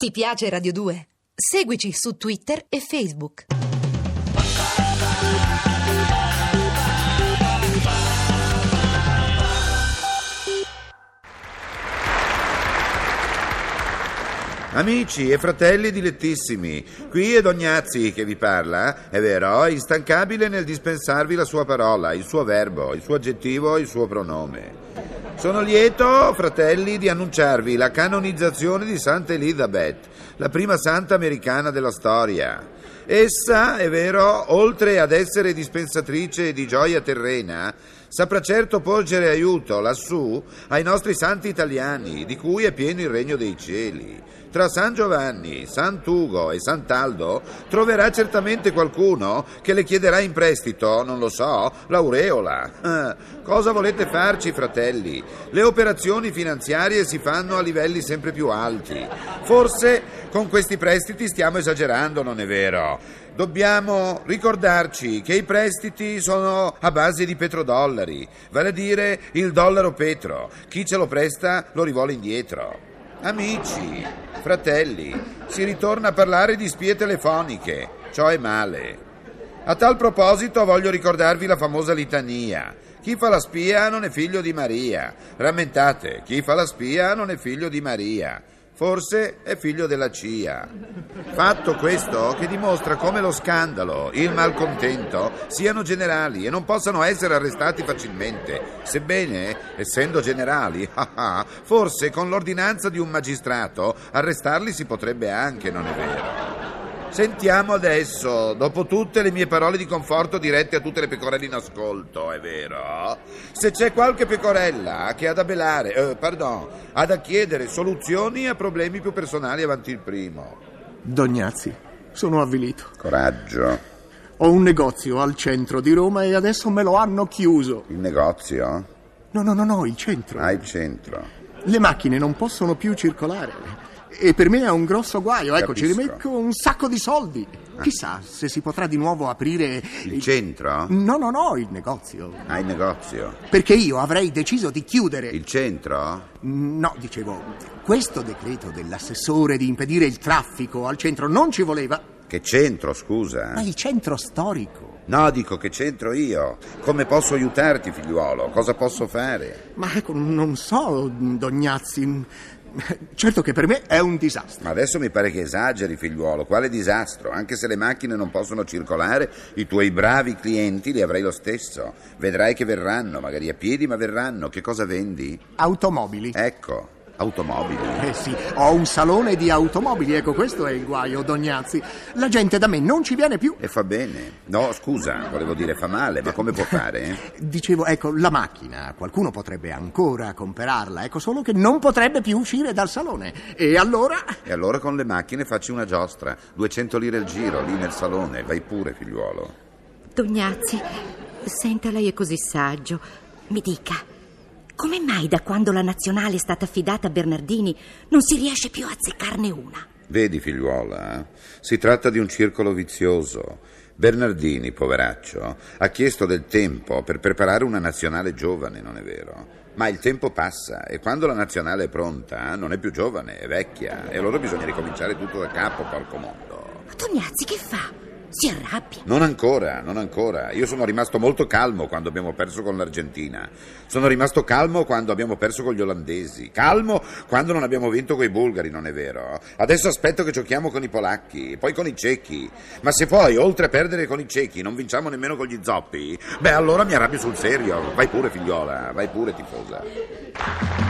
Ti piace Radio 2? Seguici su Twitter e Facebook. Amici e fratelli dilettissimi, qui è Dognazzi che vi parla, è vero, è instancabile nel dispensarvi la sua parola, il suo verbo, il suo aggettivo, il suo pronome. Sono lieto, fratelli, di annunciarvi la canonizzazione di Santa Elizabeth, la prima santa americana della storia. Essa, è vero, oltre ad essere dispensatrice di gioia terrena, saprà certo porgere aiuto lassù ai nostri santi italiani, di cui è pieno il regno dei cieli. Tra San Giovanni, Sant'Ugo e Sant'Aldo troverà certamente qualcuno che le chiederà in prestito, non lo so, l'aureola. Ah, cosa volete farci, fratelli? Le operazioni finanziarie si fanno a livelli sempre più alti. Forse con questi prestiti stiamo esagerando, non è vero? Dobbiamo ricordarci che i prestiti sono a base di petrodollari, vale a dire il dollaro petro. Chi ce lo presta lo rivola indietro. Amici, fratelli, si ritorna a parlare di spie telefoniche. Ciò è male. A tal proposito voglio ricordarvi la famosa litania. Chi fa la spia non è figlio di Maria. Rammentate, chi fa la spia non è figlio di Maria. Forse è figlio della CIA. Fatto questo che dimostra come lo scandalo, il malcontento siano generali e non possano essere arrestati facilmente. Sebbene, essendo generali, forse con l'ordinanza di un magistrato arrestarli si potrebbe anche, non è vero? Sentiamo adesso, dopo tutte le mie parole di conforto dirette a tutte le pecorelle in ascolto, è vero? Se c'è qualche pecorella che ha da belare, eh, pardon, ha da chiedere soluzioni a problemi più personali avanti il primo. Dognazzi, sono avvilito. Coraggio. Ho un negozio al centro di Roma e adesso me lo hanno chiuso. Il negozio? No, no, no, no, il centro. Ah, il centro. Le macchine non possono più circolare. E per me è un grosso guaio, ecco, ci Capisco. rimetto un sacco di soldi. Chissà se si potrà di nuovo aprire. Il centro? No, no, no, il negozio. Ah, il negozio. Perché io avrei deciso di chiudere. Il centro? No, dicevo, questo decreto dell'assessore di impedire il traffico al centro non ci voleva, Che centro, scusa? ma il centro storico. No, dico che c'entro io. Come posso aiutarti, figliuolo? Cosa posso fare? Ma ecco, non so, Dognazzi. Certo che per me è un disastro. Ma adesso mi pare che esageri, figliuolo. Quale disastro? Anche se le macchine non possono circolare, i tuoi bravi clienti li avrai lo stesso. Vedrai che verranno, magari a piedi, ma verranno. Che cosa vendi? Automobili. Ecco, automobili. Eh sì, ho un salone di automobili, ecco questo è il guaio, Dognazzi. La gente da me non ci viene più. E fa bene. No, scusa, volevo dire fa male, ma come può fare? Dicevo, ecco, la macchina, qualcuno potrebbe ancora comprarla, ecco solo che non potrebbe più uscire dal salone. E allora? E allora con le macchine facci una giostra. 200 lire al giro, lì nel salone. Vai pure, figliuolo. Dognazzi, senta, lei è così saggio. Mi dica, come mai da quando la nazionale è stata affidata a Bernardini non si riesce più a azzeccarne una? Vedi, figliuola, eh? si tratta di un circolo vizioso. Bernardini, poveraccio, ha chiesto del tempo per preparare una nazionale giovane, non è vero? Ma il tempo passa e quando la nazionale è pronta non è più giovane, è vecchia e allora bisogna ricominciare tutto da capo, porco mondo. Ma Dognazzi che fa? Si arrabbia. Non ancora, non ancora. Io sono rimasto molto calmo quando abbiamo perso con l'Argentina. Sono rimasto calmo quando abbiamo perso con gli olandesi. Calmo quando non abbiamo vinto con i bulgari, non è vero? Adesso aspetto che giochiamo con i polacchi, poi con i cechi. Ma se poi, oltre a perdere con i cechi, non vinciamo nemmeno con gli zoppi, beh, allora mi arrabbio sul serio. Vai pure, figliola, vai pure, tifosa.